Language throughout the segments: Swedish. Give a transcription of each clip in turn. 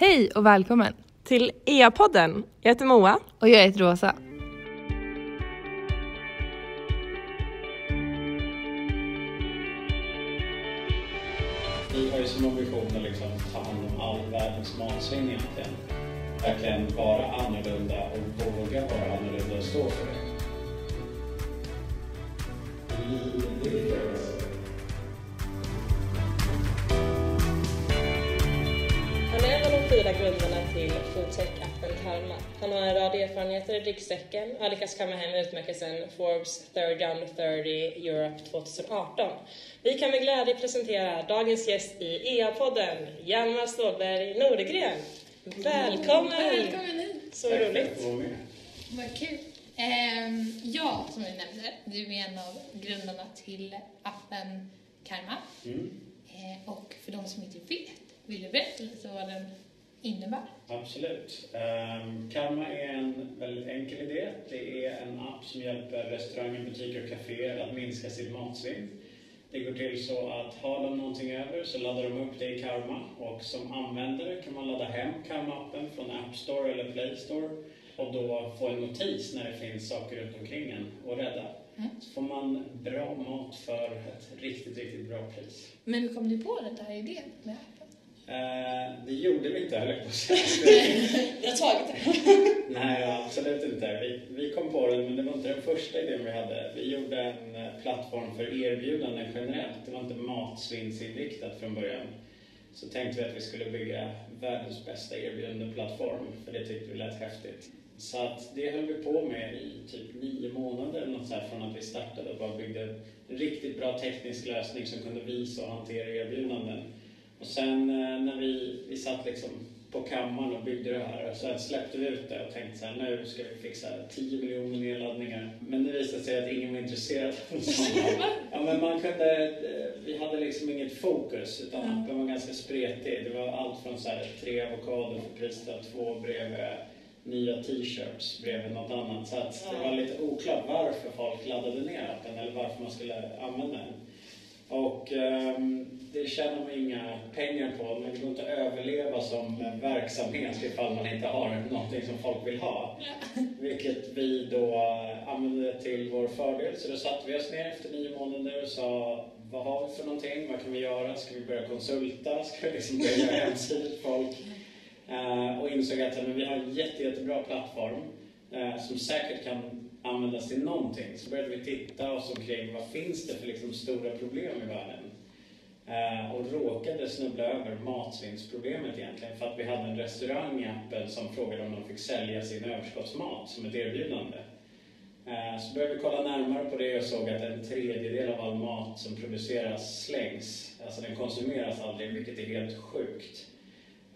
Hej och välkommen! Till EA-podden. Jag heter Moa. Och jag heter Rosa. Vi har ju som ambition att liksom ta hand om all världens matsvinn egentligen. Verkligen vara annorlunda och våga vara annorlunda och stå för det. Fyra grundarna till foodtech-appen Karma. Han har en rad erfarenheter i ryggsäcken och har lyckats kamma hem utmärkelsen Forbes 30 Under 30 Europe 2018. Vi kan med glädje presentera dagens gäst i EA-podden, Hjalmar Ståhlberg Nordegren. Välkommen! Välkommen hit! Så Tack roligt. Vad kul. Ehm, ja, som vi nämnde, du är en av grundarna till appen Karma. Mm, Eh, och för de som inte vet, vill du berätta lite vad den innebär? absolut. Um, Karma är en väldigt enkel idé. Det är en app som hjälper restauranger, butiker och kaféer att minska sitt matsvinn. Det går till så att har de någonting över så laddar de upp det i Karma och som användare kan man ladda hem Karma-appen från App Store eller Play Store och då få en notis när det finns saker runt omkring en och rädda. Mm. Så får man bra mat för ett riktigt, riktigt bra pris. Men hur kom du på den här idén med appen? Eh, det gjorde vi inte, höll jag på att säga. Jag har tagit det. Nej, absolut inte. Vi, vi kom på den, men det var inte den första idén vi hade. Vi gjorde en eh, plattform för erbjudanden generellt. Det var inte matsvinnsinriktat från början. Så tänkte vi att vi skulle bygga världens bästa erbjudandeplattform, för det tyckte vi lät häftigt. Så att det höll vi på med i typ nio månader eller något så här, från att vi startade och bara byggde en riktigt bra teknisk lösning som kunde visa och hantera erbjudanden. Och sen eh, när vi, vi satt liksom på kammaren och byggde det här sen släppte vi ut det och tänkte så här, nu ska vi fixa 10 miljoner nedladdningar. Men det visade sig att ingen var intresserad. Ja, men man kunde, eh, vi hade liksom inget fokus utan Mm. appen var ganska spretig. Det var allt från så här, tre avokado för priset av två bredvid nya t-shirts bredvid något annat. Så att det var lite oklart varför folk laddade ner appen eller varför man skulle använda den. Och ehm, det tjänar man inga pengar på, men det går inte att överleva som verksamhet ifall man inte har någonting som folk vill ha. Vilket vi då eh, använde till vår fördel. Så då satte vi oss ner efter nio månader och sa vad har vi för någonting? Vad kan vi göra? Ska vi börja konsulta? Ska vi liksom börja göra hemsidor folk? Eh, och insåg att men vi har en jätte, jättebra plattform eh, som säkert kan användas till någonting. Så började vi titta oss omkring vad finns det för liksom stora problem i världen? Eh, och råkade snubbla över matsvinnsproblemet egentligen för att vi hade en restaurang i appen som frågade om de fick sälja sin överskottsmat som ett erbjudande. Eh, Så började vi kolla närmare på det och såg att en tredjedel av all mat som produceras slängs. Alltså den konsumeras aldrig, vilket är helt sjukt.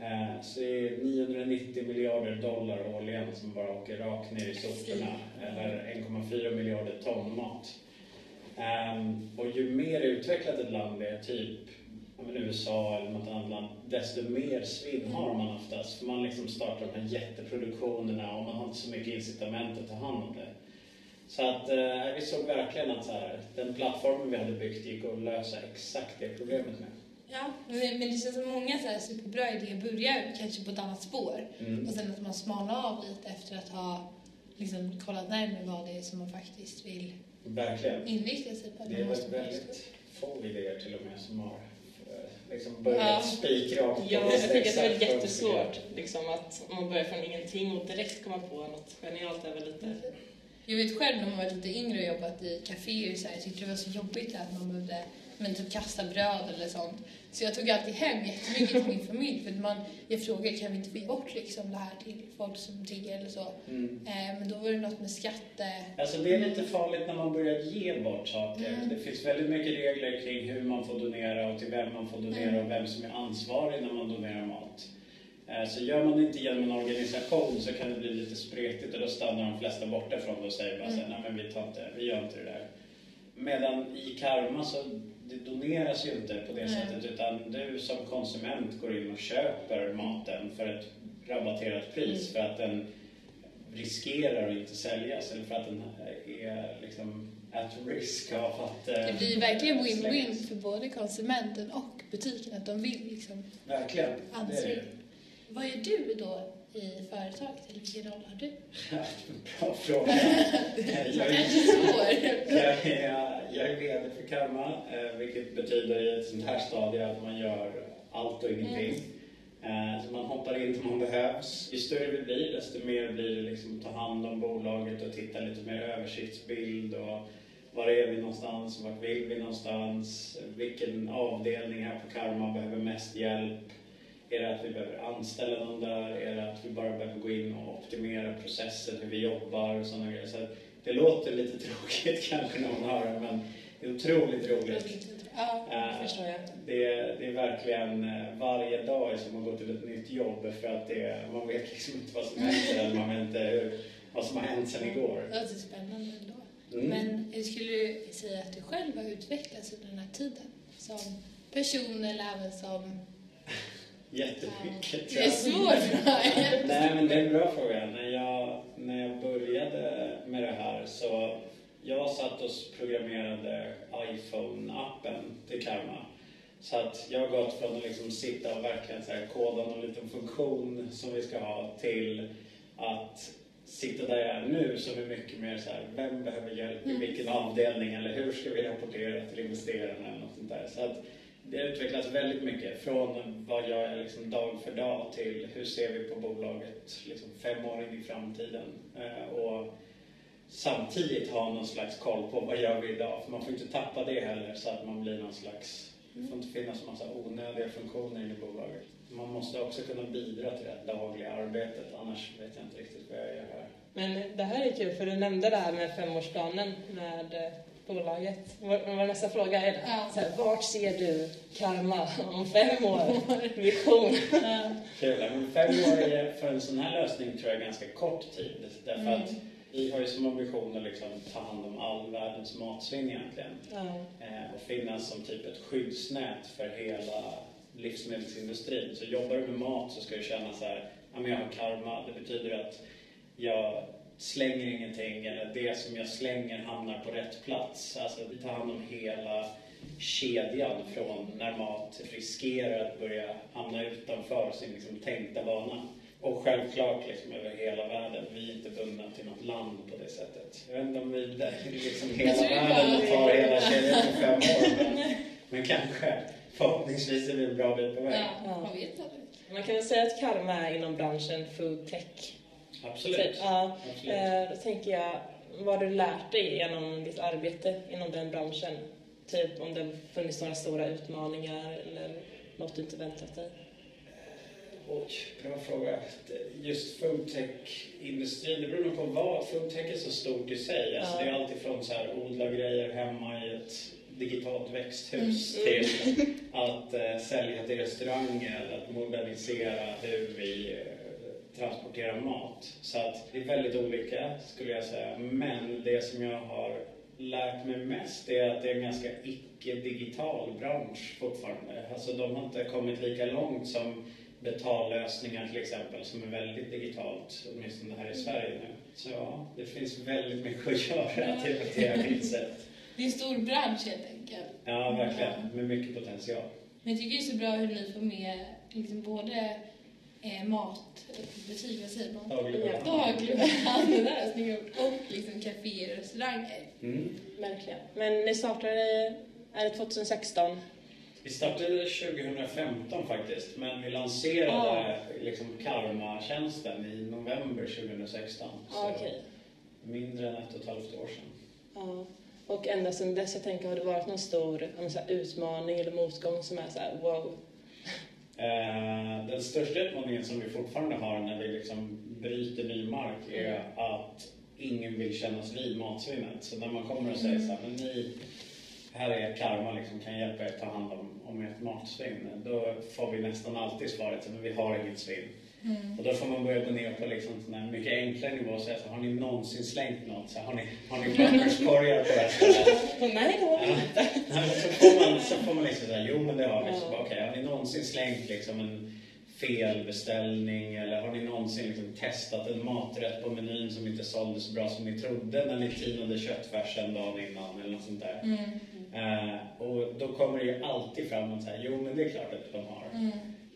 Eh, Så det är 990 miljarder dollar årligen som bara åker rakt ner i soporna. Eller 1,4 miljarder ton mat. Ehm, Och ju mer utvecklat ett land är, typ men USA eller något annat land, desto mer svinn har man oftast. För man liksom startar de här jätteproduktionerna och man har inte så mycket incitament att ta hand om det. Så att eh, vi såg verkligen att så här, den plattformen vi hade byggt gick att lösa exakt det problemet med. Ja, men men det känns som många så här superbra idéer börjar kanske på ett annat spår. Mm. Och sen att man smalnar av lite efter att ha liksom kollat närmare vad det är som man faktiskt vill Verkligen. inrikta sig på. Det är Man måste väl bara- väldigt få idéer till och med som har eh, liksom börjat Ja. spikrakt Ja, jag tycker att det är jättesvårt. Liksom att man börjar från ingenting och direkt komma på något genialt är väl lite... Jag vet själv när man var lite yngre och jobbat i kaféer så här, jag tyckte det var så jobbigt att man behövde men, typ kasta bröd eller sånt. Så jag tog alltid hem jättemycket till min familj för man, jag frågade kan vi inte få ge bort liksom det här till folk som tigger eller så. Mm. Eh, men då var det något med skatte... Alltså det är lite farligt när man börjar ge bort saker. Mm. Det finns väldigt mycket regler kring hur man får donera och till vem man får donera Mm. och vem som är ansvarig när man donerar mat. Eh, Så gör man det inte genom en organisation så kan det bli lite spretigt och då stannar de flesta borta från det och säger bara så Mm. nej men vi, tar inte, vi gör inte det där. Medan i Karma så det doneras ju inte på det Nej. sättet utan du som konsument går in och köper maten för ett rabatterat pris Mm. för att den riskerar att inte säljas eller för att den är liksom at risk av att... eh, Det blir verkligen win-win för både konsumenten och butiken att de vill liksom Verkligen. Det är det. vad gör du då i företaget? Eller vilken roll har du? Bra fråga. Jag är, jag är, jag är VD för Karma, eh, vilket betyder i ett sånt här stadie att man gör allt och ingenting. Eh, Så man hoppar in när man behövs. Ju större vi blir, desto mer blir det liksom att ta hand om bolaget och titta lite mer översiktsbild och var är vi någonstans, vart vill vi någonstans, vilken avdelning här på Karma behöver mest hjälp. Är det att vi behöver anställa någon där? Är det att vi bara behöver gå in och optimera processen, hur vi jobbar och sådana grejer. Så det låter lite tråkigt kanske när man hör det, men det är otroligt roligt. Ja, Eh, förstår jag. Det, det är verkligen eh, varje dag är som att gå till ett nytt jobb för att det, man vet liksom inte vad som händer man vet inte hur, vad som har hänt sedan igår. Det låter spännande ändå. Mm. Men hur skulle du säga att du själv har utvecklats under den här tiden? Som person eller även som... Jättemycket Det är svårt. Nej men det är en bra fråga. När jag, när jag började med det här så jag satt och programmerade iPhone-appen till Karma. Så att jag har gått från att liksom sitta och verkligen så här koda någon liten funktion som vi ska ha till att sitta där jag är nu som är mycket mer så här, vem behöver hjälp i vilken avdelning eller hur ska vi rapportera till investerarna eller något sånt där. Så att det har utvecklats väldigt mycket från vad jag är liksom dag för dag till hur ser vi på bolaget liksom fem år in i framtiden. Eh, och samtidigt ha någon slags koll på vad gör vi idag. För man får inte tappa det heller så att man blir någon slags... Det får inte finnas en massa onödiga funktioner i bolaget. Man måste också kunna bidra till det dagliga arbetet annars vet jag inte riktigt vad jag gör här. Men det här är kul, för du nämnde det här med femårsplanen med eh, bolaget. Vår, nästa fråga är Ja. så här, vart ser du Karma om fem år? Vision. Kul. Men fem år är för en sån här lösning tror jag är ganska kort tid. Därför att vi har ju som ambition att liksom ta hand om all världens matsvinn egentligen. Ja. Eh, och finnas som typ ett skyddsnät för hela livsmedelsindustrin. Så jobbar du med mat så ska du känna så här, ja men jag har karma. Det betyder att jag slänger ingenting eller det som jag slänger hamnar på rätt plats. Alltså vi tar hand om hela kedjan från när mat riskerar att börja hamna utanför sin liksom tänkta bana. Och självklart liksom över hela världen. Vi är inte bundna till något land på det sättet. Jag vet inte om vi där, liksom hela världen tar hela kedjan på fem år. Men, men kanske. Förhoppningsvis är vi en bra bit på väg. Ja, man vet aldrig. Man kan väl säga att Karma är inom branschen food tech. Absolut. Typ, ja, Absolut. eh, då tänker jag, vad har du lärt dig genom ditt arbete inom den branschen? Typ om det funnits några stora utmaningar eller något du inte väntat dig? Oj, bra fråga. Just foodtech-industrin, det beror nog på vad. Foodtech är så stort i sig. Alltså, Ja. Det är alltid från så här, odla grejer hemma i ett digitalt växthus Mm. till att eh, sälja till restauranger, att modernisera hur vi transporterar mat. Så att det är väldigt olika skulle jag säga. Men det som jag har lärt mig mest är att det är en ganska icke-digital bransch fortfarande. Alltså de har inte kommit lika långt som betallösningar till exempel som är väldigt digitalt, åtminstone här i Sverige nu. Så ja, det finns väldigt mycket att göra till ett helt sätt. Det är en stor bransch helt enkelt. Ja, verkligen. Med mycket potential. Men jag tycker det är så bra hur ni får med liksom både eh, vad säger man? Dagligvaror. Dagligvarulösningar och liksom kaféer och restauranger. Mm. Verkligen. Men ni startade, är det 2016? Vi startade 2015 faktiskt, men vi lanserade liksom Karma-tjänsten i november 2016. Ja, Så okej. mindre än ett och ett halvt år sedan. Ja. Och ända sedan dess, jag tänker, har det varit någon stor ja, men så här, utmaning eller motgång som är så här, wow? Eh, Den största utmaningen som vi fortfarande har när vi liksom bryter ny mark är att ingen vill kännas vid matsvinnet. Så när man kommer och säger så här, men ni, här är Karma, liksom, kan hjälpa er att ta hand om, om ert matsvinn. Då får vi nästan alltid svaret, men vi har inget svinn. Och då får man börja gå ner på liksom här mycket enklare nivå och säga så har ni någonsin slängt något? Så har ni, har ni papperskorgar på det här stället? Nej, det har vi Ja. inte. Nej, men så, får man, så får man liksom säga, jo men det har vi. Ja. Okej, har ni någonsin slängt liksom en felbeställning eller har ni någonsin liksom testat en maträtt på menyn som inte sålde så bra som ni trodde när ni tinade köttfärsen dagen innan eller något sånt där. Eh, och då kommer det ju alltid fram att säga, jo men det är klart att de har.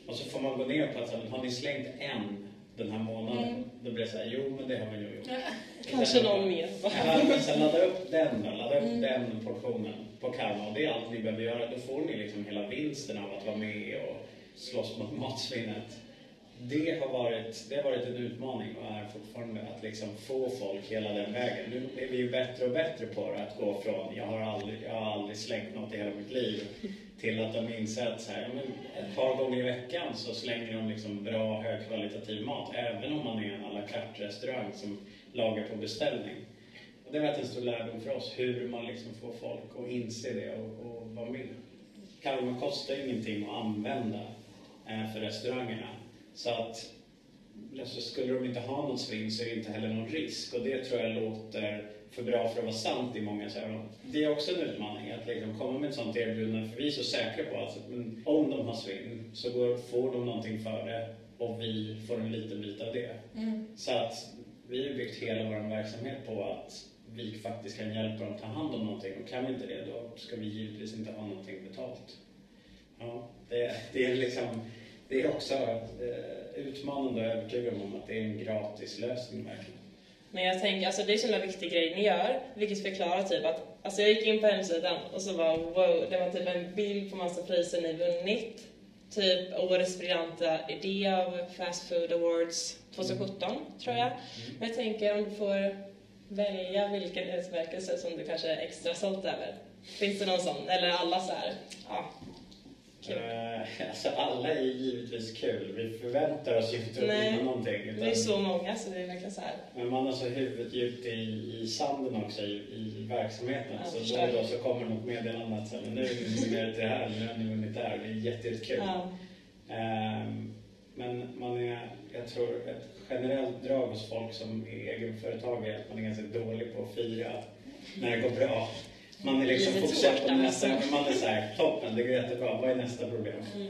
Och så får man gå ner på att, har ni slängt en den här månaden? Mm. Då blir det så här, jo men det har vi nog gjort. Kanske någon mer. Ja, sen ladda upp den då, ladda upp Mm. den portionen på Karma och det är allt ni behöver göra. Då får ni liksom hela vinsten av att vara med och slåss mot matsvinnet. Det har varit, det har varit en utmaning och är fortfarande att liksom få folk hela den vägen. Nu är vi ju bättre och bättre på det, att gå från jag har aldrig, jag har aldrig slängt något i hela mitt liv till att de inser att så här, ja, men ett par gånger i veckan så slänger de liksom bra högkvalitativ mat även om man är en à la carte-restaurang som lagar på beställning. Och det har varit en stor lärdom för oss, hur man liksom får folk att inse det och, och vara med. Kalmar kostar ju ingenting att använda eh, för restaurangerna. Så att alltså, skulle de inte ha något svinn så är det inte heller någon risk. Och det tror jag låter för bra för att vara sant i många så här. Det är också en utmaning att liksom komma med ett sånt erbjudande. För vi är så säkra på att men om de har svinn så går, får de någonting för det och vi får en liten bit av det. Mm. Så att vi har byggt hela vår verksamhet på att vi faktiskt kan hjälpa dem ta hand om någonting och kan vi inte det då ska vi givetvis inte ha någonting betalt. Ja, det, det är liksom, det är också eh, utmanande att övertyga dem om att det är en gratis lösning verkligen. Men jag tänker, alltså det är en sån viktig grej ni gör, vilket förklarar typ att, alltså jag gick in på hemsidan och så var wow, det var typ en bild på massa priser ni vunnit. Typ årets briljanta idé av Fast Food Awards 2017, tror jag. Men jag tänker om du får välja vilken utmärkelse som du kanske är extra stolt över. Finns det någon sån? Eller alla så här? Ja. Kul. Eh, alltså alla är givetvis kul. Vi förväntar oss ju inte att Nej, vinna någonting. Det är så många så det är verkligen så här. Men man har så huvudet djupt i, i sanden också i, i verksamheten. Ja, så då och då så kommer något meddelande att men nu är det här, nu har ni vunnit det här. Det är jätte, jättekul. Ja. Ehm, men man är, jag tror ett generellt drag hos folk som är egenföretagare är att man är ganska dålig på att fira när det går bra. Man är liksom fokuserad på nästa, man är såhär, toppen, det går jättebra, vad är nästa problem? Mm.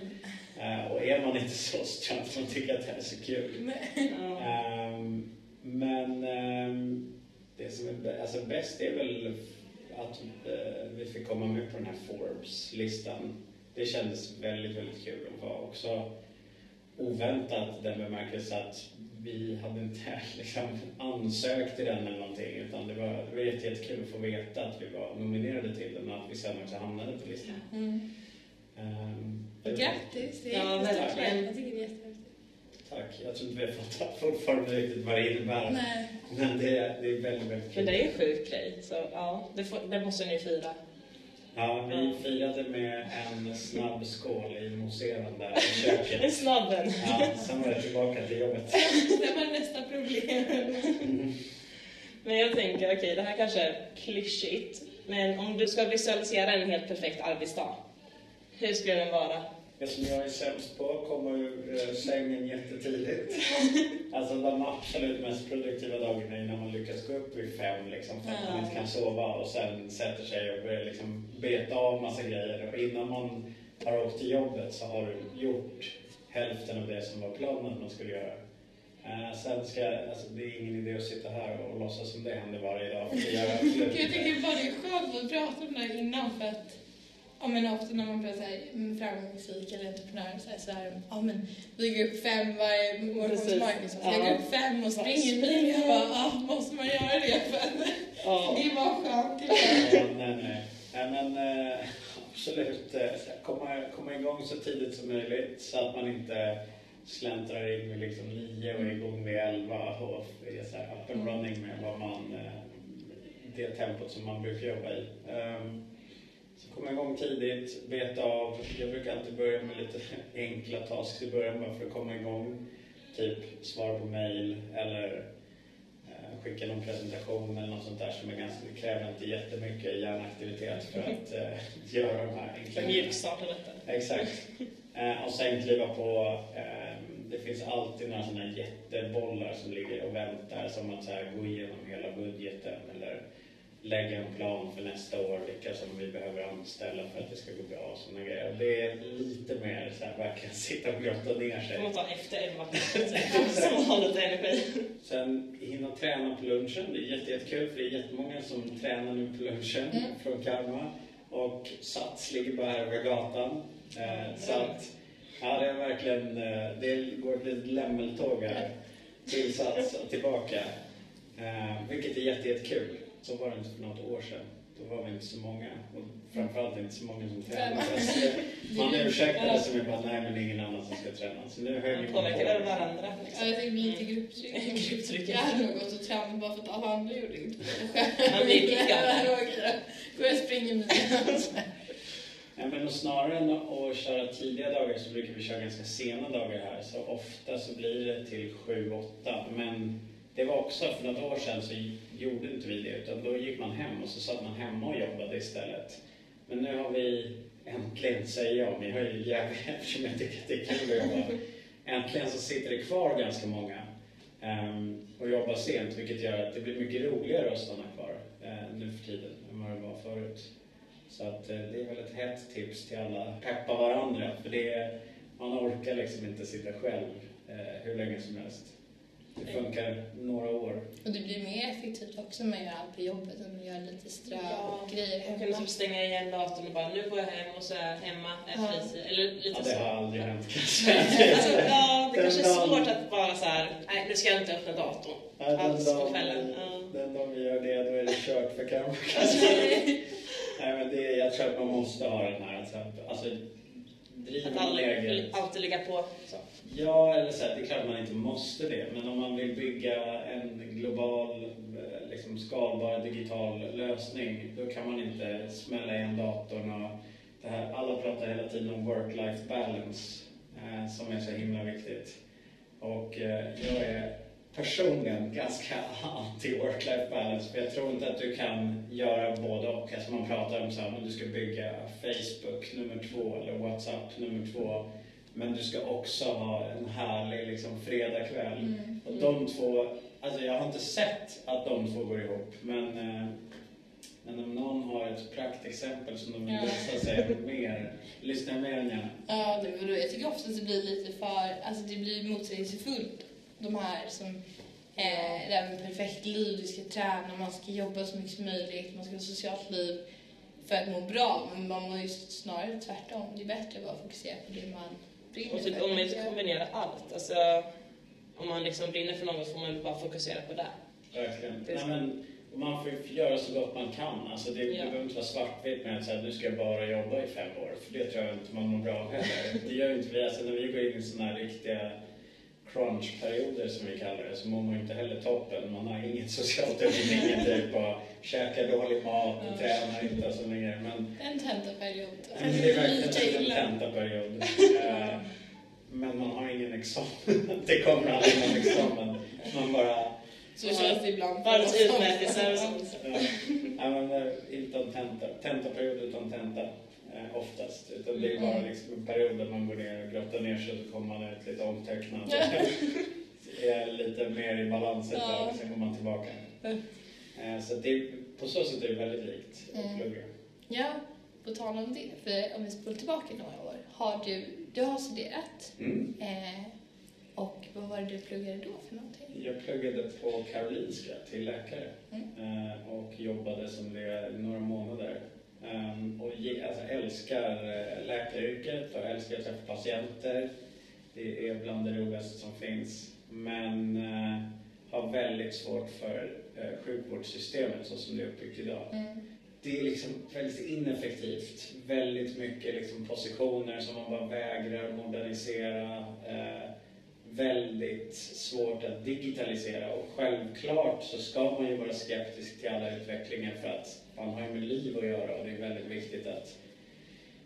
Eh, och är man inte så att man tycker att det här är så kul. Ehm, men ehm, det som är alltså bäst är väl att eh, vi fick komma med på den här Forbes-listan. Det kändes väldigt, väldigt kul och var också oväntat den bemärkelse att vi hade inte liksom ansökt till den eller någonting utan det var, det var jätte- jättekul att få veta att vi var nominerade till den och att vi sen också hamnade på listan. Mm. Och grattis, det är Ja, verkligen. Jag tycker det är jättehäftigt. Tack. Jag tror inte vi har fattat fortfarande riktigt vad det innebär. Nej. Men det är, det är väldigt, väldigt Men kul. det är en sjuk grej, så ja, det, får, det måste ni fira. Ja, vi firade med en snabb skål i mousserande i En köket. snabb en. Ja, sen var jag tillbaka till jobbet. Det var nästa problem. Men jag tänker, okej, det här kanske är klyschigt, men om du ska visualisera en helt perfekt arbetsdag, hur skulle den vara? Det som jag är sämst på kommer ur eh, sängen jättetidigt. Alltså de absolut mest produktiva dagarna är när man lyckas gå upp vid fem liksom, för att man inte kan sova och sen sätter sig och börjar liksom beta av massa grejer. Och innan man har åkt till jobbet så har du gjort hälften av det som var planen att man skulle göra. Eh, sen ska alltså, det är ingen idé att sitta här och låtsas som det händer varje dag. för Det gör jag Jag tycker bara det är skönt att prata om det här innan för att Ja men ofta när man pratar med framgångsrik eller entreprenör så här, så här, ja men vi går upp fem varje Precis. som Marcus, så Ja. jag går upp fem och springer mil. Jag bara, ja måste man göra det för Ja. det var skönt. Ja, nej, nej. nej men, eh, absolut, eh, komma, komma igång så tidigt som möjligt så att man inte släntrar in vid liksom nio och är igång vid elva och är så här up and running med vad man, eh, det tempot som man brukar jobba i. Så komma igång tidigt, beta av. Jag brukar alltid börja med lite enkla tasks i början bara för att komma igång. Typ svara på mail eller eh, skicka någon presentation eller något sånt där som är ganska, det kräver inte jättemycket hjärnaktivitet för att eh, göra de här enkla En mjukstarta detta. Exakt. Eh, och sen kliva på, eh, det finns alltid några sådana jättebollar som ligger och väntar som att så här, gå igenom hela budgeten eller lägga en plan för nästa år, vilka som vi behöver anställa för att det ska gå bra och sådana grejer. Det är lite mer så här, verkligen sitta och grotta ner sig. Man ta efter elva som har lite energi. Sen hinna träna på lunchen. Det är jätte, jättekul för det är jättemånga som tränar nu på lunchen Mm. från Karma. Och Sats ligger bara här över gatan. Eh, så att Ja, det är verkligen, eh, det går ett litet lämmeltåg här. Till Sats och tillbaka. Eh, vilket är jätte, jättekul. Så var det inte för något år sedan. Då var vi inte så många. Och framförallt inte så många som tränade. Att, Man ursäktade sig med bara, nej men det är ingen annan som ska träna. Så nu Man vi påverkar väl varandra. Ja, Liksom. jag tänkte lite grupptryck. Grupptryck. Jag hade nog gått och tränat bara för att alla andra gjorde det. Inte Ja, det gick jag. Går jag och springer med Ja, men och snarare än att köra tidiga dagar så brukar vi köra ganska sena dagar här. Så ofta så blir det till 7-8. Men det var också för något år sedan så gjorde inte vi det. Utan då gick man hem och så satt man hemma och jobbade istället. Men nu har vi äntligen, säger jag, men jag är ju jävligt eftersom jag tycker att det är kul att jobba. Äntligen så sitter det kvar ganska många um, och jobbar sent vilket gör att det blir mycket roligare att stanna kvar uh, nu för tiden än vad det var förut. Så att, uh, det är väl ett hett tips till alla. Peppa varandra. För det man orkar liksom inte sitta själv uh, hur länge som helst. Det funkar några år. Och det blir mer effektivt också med att göra allt på jobbet än att göra lite strö Ja, och grejer Man kan hemma. liksom stänga igen datorn och bara, nu går jag hem och så är jag hemma, är Ja. fritid. Eller lite Ja, det har aldrig hänt kanske. Alltså, ja, det kanske är svårt att bara så här, nej nu ska jag inte öppna datorn. Ja, den Alls på kvällen. Ja. Den dagen vi gör det, då är det kört för kanske. Nej, men det, jag tror att man måste ha den här, alltså, alltså driver Att man läget. alltid ligga på. Så. Ja, eller så här, det är klart man inte måste det, men om man vill bygga en global, eh, liksom skalbar digital lösning, då kan man inte smälla igen datorn och det här, alla pratar hela tiden om work-life balance, eh, som är så himla viktigt. Och eh, jag är personligen ganska anti work-life balance, för jag tror inte att du kan göra både och. Alltså man pratar om så här, men du ska bygga Facebook nummer två eller WhatsApp nummer två. Men du ska också ha en härlig liksom, fredagkväll. Mm. Och de två, alltså jag har inte sett att de två går ihop, men, eh, men om någon har ett praktexempel som de vill Ja. visa sig mer, lyssna mer än gärna. Ja, jag tycker ofta att det blir lite för, alltså det blir motsägelsefullt. De här som, eh, det här med perfekt liv, du ska träna, man ska jobba så mycket som möjligt, man ska ha socialt liv för att må bra. Men man mår ju snarare tvärtom. Det är bättre att bara fokusera på det man brinner Och typ, för. om man inte kombinerar allt. Alltså, om man liksom brinner för något får man bara fokusera på det. Verkligen. Det så. men, man får göra så gott man kan. Alltså det, Ja. det behöver inte vara svartvitt med att säga, nu ska jag bara jobba i fem år. För det tror jag inte man mår bra av heller. Det gör ju inte vi. Alltså när vi går in i sådana här riktiga crunch-perioder som vi kallar det så mår man inte heller toppen. Man har inget socialt umgänge typ och käkar dålig mat och Ja. tränar inte och så vidare. Men En tentaperiod. det är verkligen en illa. tentaperiod. Eh, Men man har ingen examen. Det kommer aldrig någon examen. Man bara Så känns det ibland. Världens utmärkelser och sånt. Ja, men eh, utan tenta. Tentaperiod utan tenta. Eh, oftast. Utan det är bara Mm. liksom en period där man går ner och grottar ner sig och så kommer man ut lite omtecknad. Ja. är lite mer i balans ett Ja. tag, sen går man tillbaka. Eh, Så det, på så sätt är det väldigt likt att Mm. plugga. Ja, på tal om det, för om vi spolar tillbaka några år. Har du, du har studerat Mm. eh, och vad var det du pluggade då för någonting? Jag pluggade på Karolinska till läkare Mm. eh, och jobbade som det några månader. Ehm, och ge, alltså, älskar eh, läkaryrket och älskar att träffa patienter. Det är bland det roligaste som finns. Men eh, har väldigt svårt för eh, sjukvårdssystemet så som det är uppbyggt idag. Mm. Det är liksom väldigt ineffektivt. Väldigt mycket liksom positioner som man bara vägrar modernisera. Eh, väldigt svårt att digitalisera och självklart så ska man ju vara skeptisk till alla utvecklingar för att man har ju med liv att göra och det är väldigt viktigt att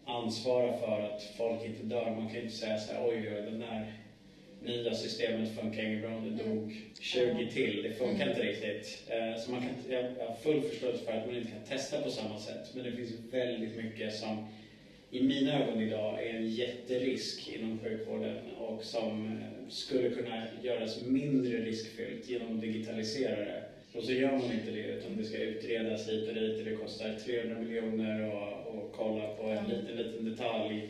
ansvara för att folk inte dör. Man kan ju inte säga så här, oj, oj, den här nya systemet funkar inget bra, det dog 20 till. Det funkar Mm. inte riktigt. Eh, Så man kan, inte- jag har full förståelse för att man inte kan testa på samma sätt. Men det finns väldigt mycket som i mina ögon idag är en jätterisk inom sjukvården och som eh, skulle kunna göras mindre riskfyllt genom att digitalisera det. Och så gör man inte det utan det ska utredas hit och dit och det kostar 300 miljoner och, och kolla på en liten, liten detalj.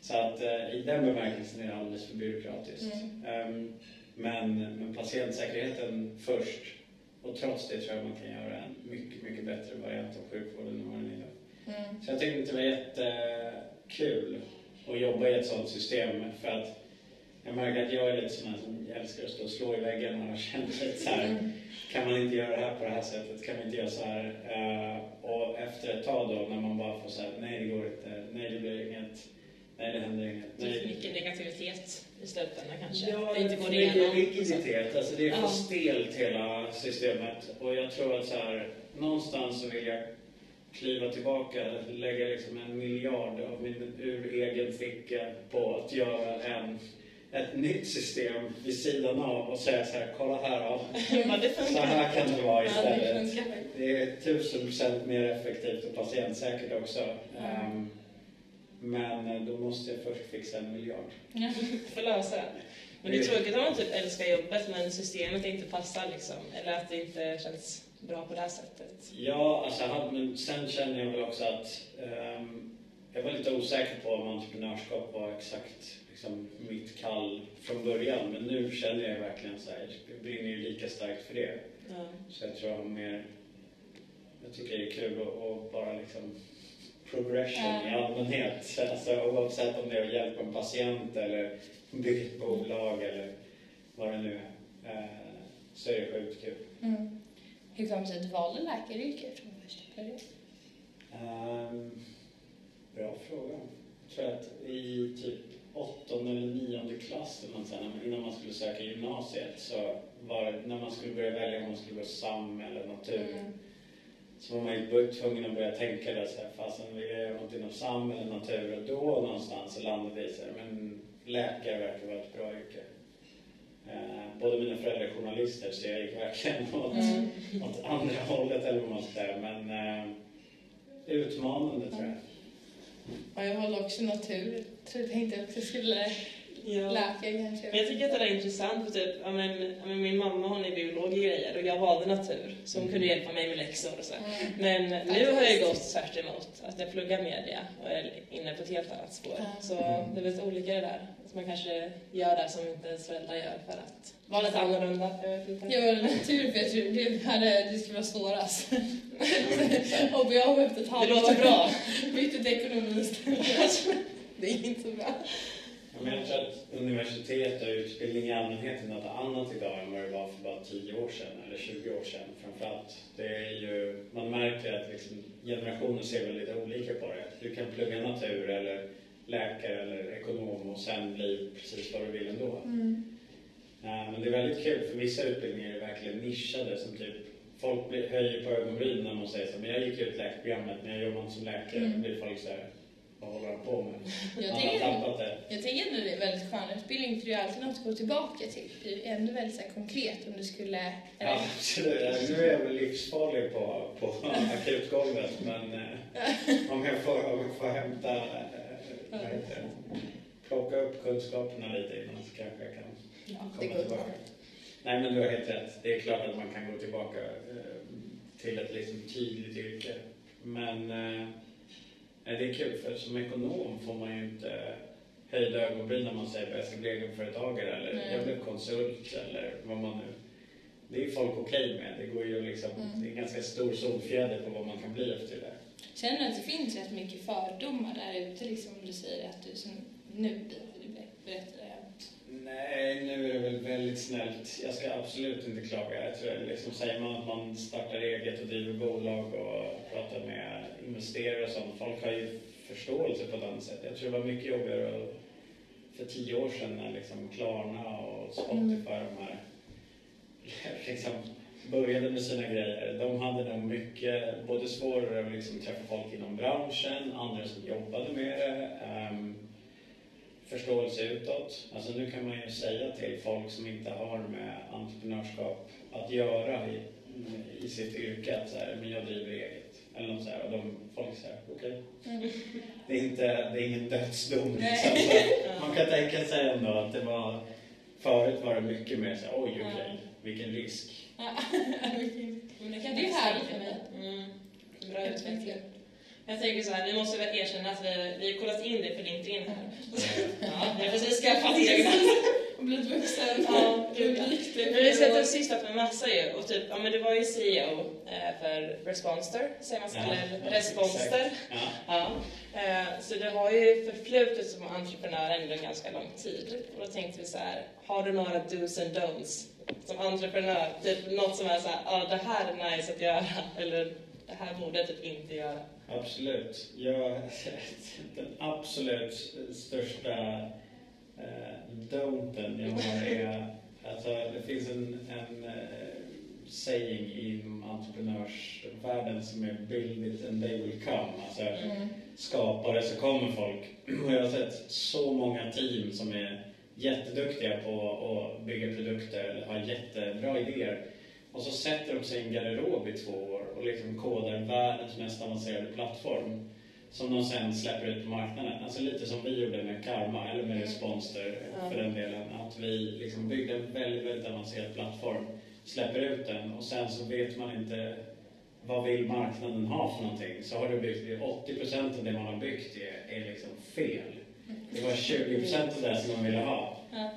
Så att eh, i den bemärkelsen är det alldeles för byråkratiskt. Mm. Ehm, men, men patientsäkerheten först. Och trots det tror jag man kan göra en mycket, mycket bättre variant av sjukvården än vad den är idag. Mm. Så jag tyckte det var jättekul att jobba i ett sådant system. För att jag märker att jag är lite sån här som älskar att stå och slå i väggen och känner lite så här, kan man inte göra det här på det här sättet? Kan vi inte göra så här? Uh, och efter ett tag då när man bara får säga nej det går inte, nej det blir inget, nej det händer inget. Det är Nej. för mycket negativitet i slutändan kanske. Ja, det inte för mycket rigiditet. Alltså det är för Ja. stelt hela systemet. Och jag tror att så här, någonstans så vill jag kliva tillbaka, lägga liksom en miljard av min ur egen ficka på att göra en, ett nytt system vid sidan av och säga så här, kolla här då. Ja, Så här kan det vara Ja, det istället. Det är tusen procent mer effektivt och patientsäkert också. Ehm, men eh, då måste jag först fixa en miljard. får lösa det. Men det är tråkigt om man typ älskar jobbet men systemet inte passar liksom. Eller att det inte känns bra på det här sättet. Ja, alltså, men sen känner jag väl också att ehm, jag var lite osäker på om entreprenörskap var exakt liksom, mitt kall från början. Men nu känner jag verkligen så här, jag brinner ju lika starkt för det. Ja. Så jag tror jag har mer, jag tycker det är kul att, bara liksom progression Ja. i allmänhet. Alltså, oavsett om det är att hjälpa en patient eller bygga ett bolag eller vad det nu är. Eh, så är det sjukt kul. Mm. Hur kom det sig att du valde läkaryrket från första början? Ehm, bra fråga. Jag tror att i typ åttonde eller nionde klass sånt, innan man skulle söka gymnasiet så var det, när man skulle börja välja om man skulle gå SAM eller natur Mm. så var man ju tvungen att börja tänka det så här, fasen vill jag göra något inom SAM eller natur? Och då någonstans så landade det i så här, men läkare verkar vara ett bra yrke. Eh, både mina föräldrar är journalister så jag gick verkligen åt, Mm. åt andra hållet eller vad man ska säga. Men eh, utmanande tror jag. Ja, jag valde också natur. Så jag tänkte att jag skulle Ja. läka kanske. Men jag tycker att det där är intressant för typ, ja, men, ja, men min mamma hon är biolog och grejer och jag valde natur så hon kunde hjälpa mig med läxor och så. Mm. Men nu har jag gått tvärt emot att jag pluggar media och är inne på ett helt annat spår. Ja. Så det är väldigt olika det där. Man kanske gör det som inte ens föräldrar gör för att vara lite annorlunda. Jag vet inte. Jag valde natur för jag trodde det, hade, det skulle vara svårast. och jag har efter ett Det halvår låter bra. bytte till ekonomi istället. det är inte så bra. Ja, Men jag tror att universitet och utbildning i allmänhet är något annat idag än vad det var för bara 10 år sedan eller 20 år sedan framförallt. Det är ju, man märker att liksom, generationer ser väl lite olika på det. Du kan plugga natur eller läkare eller ekonom och sen bli precis vad du vill ändå. Mm. Eh, Men det är väldigt kul för vissa utbildningar är verkligen nischade som typ Folk blir, höjer på ögonbrynen när man säger så men jag gick ut läkarprogrammet men jag jobbar inte som läkare. Mm. Då blir folk så här, vad håller han på med? Jag tänker, jag tänker ändå det är väldigt skön utbildning för det är alltid något att gå tillbaka till. Det är ändå väldigt så här konkret om du skulle... Eller, Ja, absolut. Nu är jag väl livsfarlig på, på akutgolvet men eh, om, jag får, om jag får hämta, eh, vad heter det, plocka upp kunskaperna lite innan så kanske jag kan ja, komma tillbaka. Nej men du har helt rätt. Det är klart att man kan gå tillbaka eh, till ett liksom tydligt yrke. Men eh, nej, det är kul för som ekonom får man ju inte höjda ögonbryn när man säger att jag ska bli egenföretagare eller Nej. jag blev konsult eller vad man nu... Det är folk okej med. Det går ju liksom, Mm. det är en ganska stor solfjäder på vad man kan bli efter det. Känner du att det finns rätt mycket fördomar där ute, liksom om du säger att du som nu berättar det? Nej, nu är det väl väldigt snällt. Jag ska absolut inte klaga. Jag tror liksom, säger man att man startar eget och driver bolag och pratar med investerare och sånt, folk har ju förståelse på ett annat sätt. Jag tror det var mycket jobbigare för tio år sedan när liksom Klarna och Spotify, de här, liksom började med sina grejer. De hade nog mycket, både svårare att liksom träffa folk inom branschen, andra som jobbade med det. Um, förståelse utåt. Alltså nu kan man ju säga till folk som inte har med entreprenörskap att göra i, i sitt yrke att så här, men jag driver eget. Eller något så här, och de, folk säger okej. Mm. Det, är inte, det är ingen dödsdom. Liksom. Så man kan tänka sig ändå att det var, förut var det mycket mer så här, oj okej, Ja. vilken risk. Men det, Det är härligt för mig. Mm. Bra utveckling. Jag tänker så här, vi måste väl erkänna att vi, vi har kollat in det på LinkedIn här. Ja, vi har precis skaffat egna. Och blivit vuxen. Ja, det? Men vi ska typ sysslat med massa ju. Och typ, ja men det var ju CEO eh, för Responster, säger man så? Ja, Eller ja, Responster. Ja. Ja. Eh, så det har ju förflutit som entreprenör ändå en ganska lång tid. Och då tänkte vi så här, har du några dos and don'ts som entreprenör? Typ något som är så här, ja det här är nice att göra, eller det här borde jag typ inte göra. Absolut. Jag, den absolut största eh, don'ten jag har är... Alltså, det finns en, en eh, saying inom entreprenörsvärlden som är build it and they will come. Alltså, Mm. skapare så kommer folk. Och jag har sett så många team som är jätteduktiga på att bygga produkter har jättebra idéer. Och så sätter de sig i en garderob i två år och liksom kodar världens mest avancerade plattform som de sen släpper ut på marknaden. Alltså lite som vi gjorde med Karma, eller med Responster Ja. för den delen. Att vi liksom byggde en väldigt, väldigt avancerad plattform, släpper ut den och sen så vet man inte vad vill marknaden ha för någonting? Så har du byggt det, 80% av det man har byggt är, är liksom fel. Det var 20% av det som man ville ha. Ja.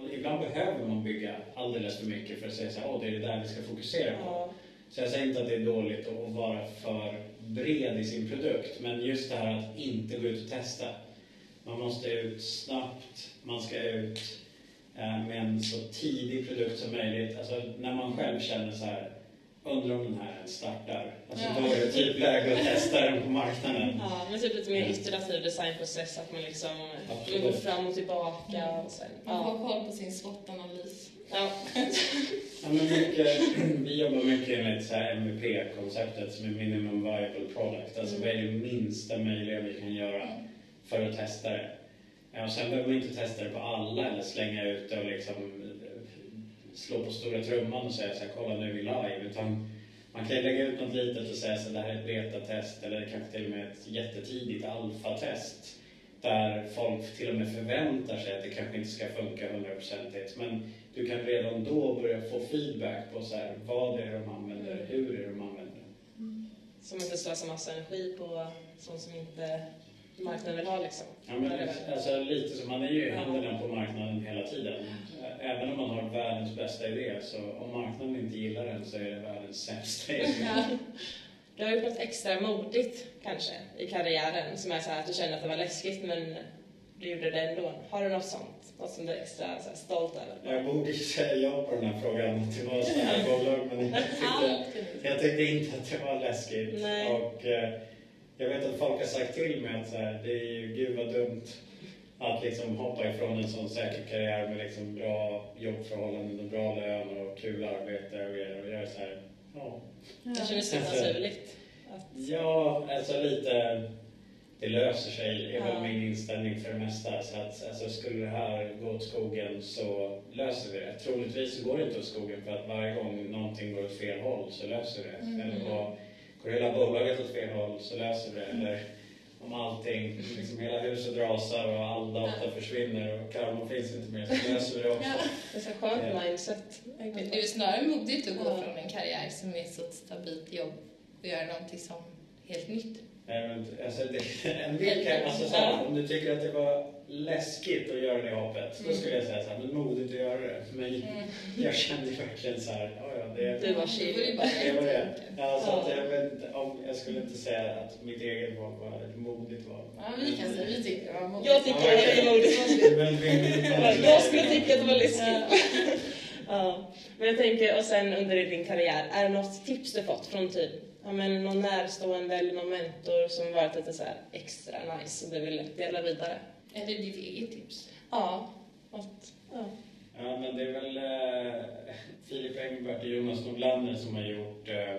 Och ibland behöver man bygga alldeles för mycket för att säga så här, åh det är det där vi ska fokusera på. Så jag säger inte att det är dåligt att vara för bred i sin produkt, men just det här att inte gå ut och testa. Man måste ut snabbt, man ska ut eh, med en så tidig produkt som möjligt. Alltså när man själv känner så här, undrar om den här startar. Alltså Ja. då är det typ läge att testa den på marknaden. Ja, men typ lite mer iterativ designprocess, att man liksom Absolut. går fram och tillbaka och sen... Man får Ja. ha koll på sin SWOT-analys. Ja. Ja, men mycket, vi jobbar mycket enligt så här MVP-konceptet som är minimum viable product. Alltså vad är det minsta möjliga vi kan göra för att testa det. Ja, och sen behöver man inte testa det på alla eller slänga ut det och liksom slå på stora trumman och säga så här, kolla nu är vi live. Utan man kan ju lägga ut något litet och säga så här, det här är ett betatest eller kanske till och med ett jättetidigt alfatest. Där folk till och med förväntar sig att det kanske inte ska funka hundraprocentigt. Men du kan redan då börja få feedback på så här, vad det är de använder, hur är det de använder. Som inte slösar massa energi på sånt som inte marknaden vill ha liksom. Ja, men, är alltså, lite så, man är ju i händerna på marknaden hela tiden. Även om man har världens bästa idé, så om marknaden inte gillar den så är det världens sämsta idé. Ja. Du har gjort något extra modigt kanske i karriären som är så här att du kände att det var läskigt men du gjorde det ändå. Har du något sånt? Något som du är extra så här, stolt över? Jag borde säga ja på den här frågan, det var ett här bolag, men jag tyckte, jag tyckte inte att det var läskigt. Nej. Och, eh, jag vet att folk har sagt till mig att så här, det är ju gud vad dumt att liksom hoppa ifrån en sån säker karriär med liksom bra jobbförhållanden och bra lön och kul arbete och grejer. Och jag är så här, ja. Det kändes så Alltså- naturligt. Ja, alltså lite... Det löser sig, är Ja. väl min inställning för det mesta. Så att, alltså, skulle det här gå åt skogen så löser vi det. Troligtvis så går det inte åt skogen för att varje gång någonting går åt fel håll så löser vi det. Mm. Eller vad, går hela bolaget åt fel håll så löser vi det. Eller om allting, liksom hela huset rasar och all data försvinner och karma finns inte mer så löser vi det också. Ja. det är så skönt Ja. mindset. Det är snarare modigt att gå Ja. från en karriär som är så ett stabilt jobb och göra någonting som helt nytt. Nej, men, alltså, det, en del kan, alltså, så här, om du tycker att det var läskigt att göra det hoppet, då skulle jag säga så här, men modigt att göra det. Men jag kände verkligen så här, ja, ja, det, Du var Det var bara det var det. Ja, så att Ja. jag, om, skulle inte säga att mitt eget val var ett modigt val. Ja, vi kan säga vi tycker det var modigt. Jag tycker det är modigt. Jag skulle tycka att det var läskigt. Ja. Men jag tänker, och sen under din karriär, är det något tips du fått från typ ja, men någon närstående eller någon mentor som varit lite så här extra nice och du vill dela vidare? Eller ditt eget tips. Ja. Något, ja. Ja, men det är väl eh, Filip Engelbert och Jonas Nordlander som har gjort eh,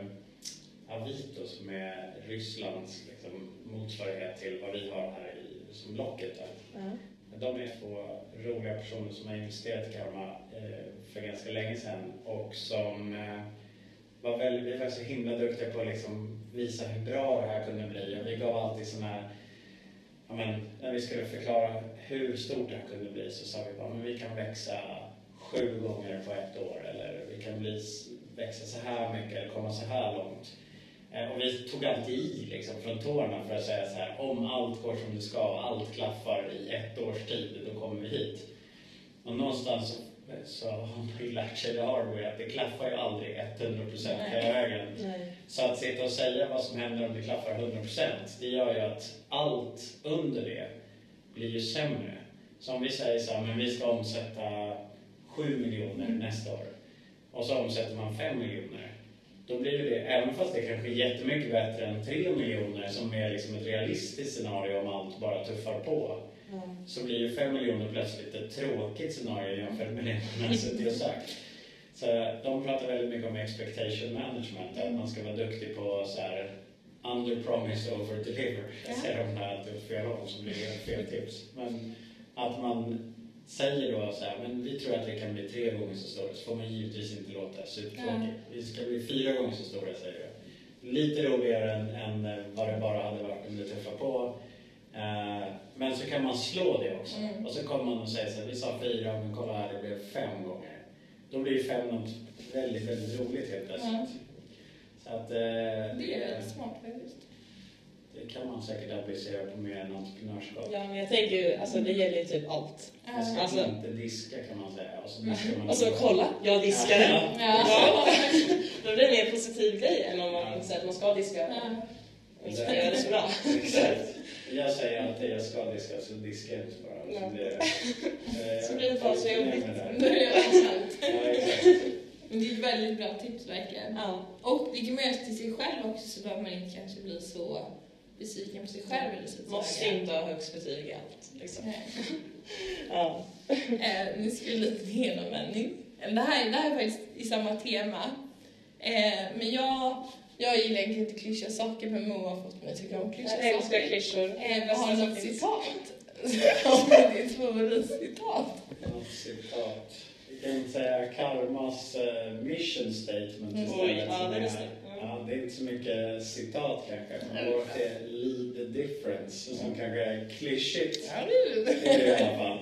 Avito som är Rysslands liksom, motsvarighet till vad vi har här i, som Blocket. Där. Ja. De är två roliga personer som har investerat i Karma eh, för ganska länge sedan och som eh, var väldigt, vi var så himla duktiga på att liksom visa hur bra det här kunde bli. Och vi gav alltid sådana här, ja men, när vi skulle förklara hur stort det här kunde bli så sa vi bara, men vi kan växa sju gånger på ett år eller kan bli, växa så här mycket eller komma så här långt. Eh, Och vi tog alltid i liksom, från tårna för att säga så här, om allt går som det ska, allt klaffar i ett års tid, då kommer vi hit. Och någonstans så har man ju lärt sig det hard way att det klaffar ju aldrig 100% hela vägen. Så att sitta och säga vad som händer om det klaffar 100% det gör ju att allt under det blir ju sämre. Så om vi säger så här, men vi ska omsätta 7 miljoner nästa år och så omsätter man 5 miljoner. Då blir det även fast det kanske är jättemycket bättre än 3 miljoner som är liksom ett realistiskt scenario om allt bara tuffar på. Så blir ju 5 miljoner plötsligt ett tråkigt scenario jämfört med det man har suttit och sagt. Så de pratar väldigt mycket om expectation management, att man ska vara duktig på så här under promise over deliver. Jag säger de här att det är fel håll så blir fel tips. Men att man säger då så här, men vi tror att det kan bli tre gånger så stora, så får man givetvis inte låta supertråkigt. Vi ska bli fyra gånger så stora, säger du. Lite roligare än, än eh, vad det bara hade varit om det tuffar på. Eh, men så kan man slå det också. Mm. Och så kommer man och säger så här, vi sa fyra, men kolla här, det blev fem gånger. Då blir fem något väldigt, väldigt roligt helt plötsligt. Ja. Så att, eh, Det är väldigt smart faktiskt. Det kan man säkert applicera på mer än entreprenörskap. Ja, men jag tänker ju, alltså det gäller ju typ allt. Man ska Alltså- inte diska kan man säga. Och så diskar man Och så kolla, jag diskade. Ja. Ja. Då blir det en mer positiv grej än om man säger att man ska diska Ja. och inte kan göra det så bra. Exakt. Jag säger alltid jag ska diska, så diskar jag inte bara. Ja. Så blir det, eh, Så blir det bara så jobbigt. Det. Ja. Men det är ett väldigt bra tips verkligen. Ja. Och det kan man göra till sig själv också så behöver man inte kanske bli så besviken på sig själv eller så. Måste inte ha högst betyg i allt. Liksom. Ja. Eh, nu ska vi lite helomvändning. Det här, det här är faktiskt i samma tema. Eh, men jag, jag gillar egentligen inte klyschiga saker, men Moa har fått mig att tycka om klyschiga Jag älskar saker. klyschor. Eh, vad har du något citat? Vad är ditt favoritcitat? Något citat. Vi kan säga Karmas eh, mission statement Mm. Oj, ja, det är. Ja. Det är inte så mycket citat kanske. Man går till lead the difference, som kanske är klyschigt. Är är i alla fall.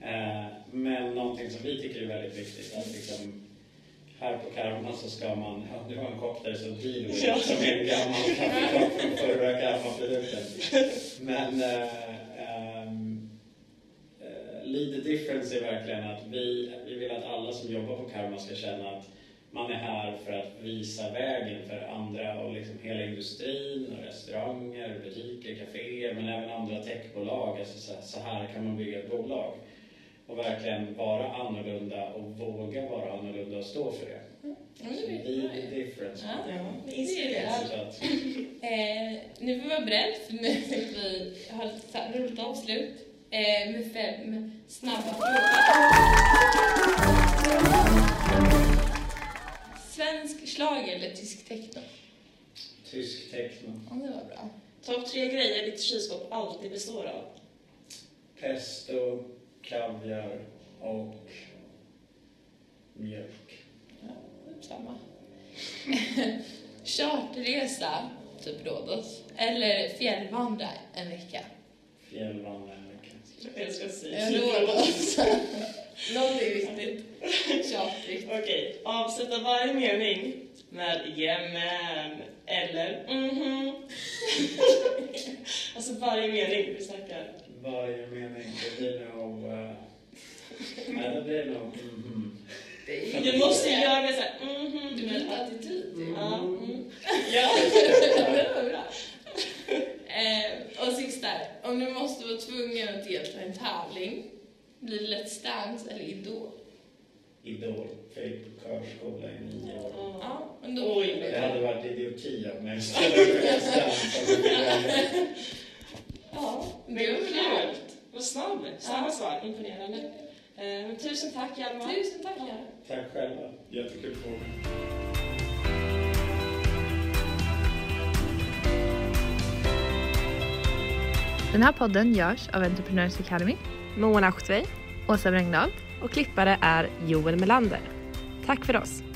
Eh, Men någonting som vi tycker är väldigt viktigt, att liksom här på Karma så ska man, ja, du har en kopp där så Dealway Ja. som är en gammal kaffekopp från förra Karma-produkten. Men eh, ehm, eh, lead the difference är verkligen att vi, vi vill att alla som jobbar på Karma ska känna att man är här för att visa vägen för andra och liksom hela industrin och restauranger, butiker, kaféer men även andra techbolag. Alltså så, så här kan man bygga ett bolag. Och verkligen vara annorlunda och våga vara annorlunda och stå för det. Så the difference. Ja. Ja, inspirerad. Eh, nu får vi vara beredd för nu vi ha lite så här roligt avslut eh, med fem snabba frågor. Svensk schlager eller tysk techno? tysk techno. Ja, det var bra. Topp tre grejer ditt kylskåp alltid består av. Pesto, kaviar och mjölk. Ja, samma. Charterresa, typ Rhodos, eller fjällvandra en vecka? Fjällvandra en vecka. Jag älskar att säga Rhodos. Någon är viktigt. Tjatigt. Okej, avsluta varje mening med jajamän eller mhm. alltså varje mening vi snackar. Varje mening, det blir nog... Uh, nej, det blir nog... mhm. Du måste göra det såhär mhm. Du byter attityd. Ja. Mm. Ja. det var bra. Eh, och sista, om du måste vara tvungen att delta i en tävling, blir det Let's Dance eller Idol? Idol, för jag gick på körskola i nio år. Ja, men då Oj, Det hade varit idioti av mig att ställa upp i en Ja, Men det var vad bra. kul! Vad snabb! Snabba svar, imponerande. Eh, men tusen tack Hjalmar. Tusen tack, Göran. Tack själva. Jättekul fråga. Den här podden görs av Entrepreneurs Academy, Moa Nachtvei Åsa Brängdahl och klippare är Joel Melander. Tack för oss!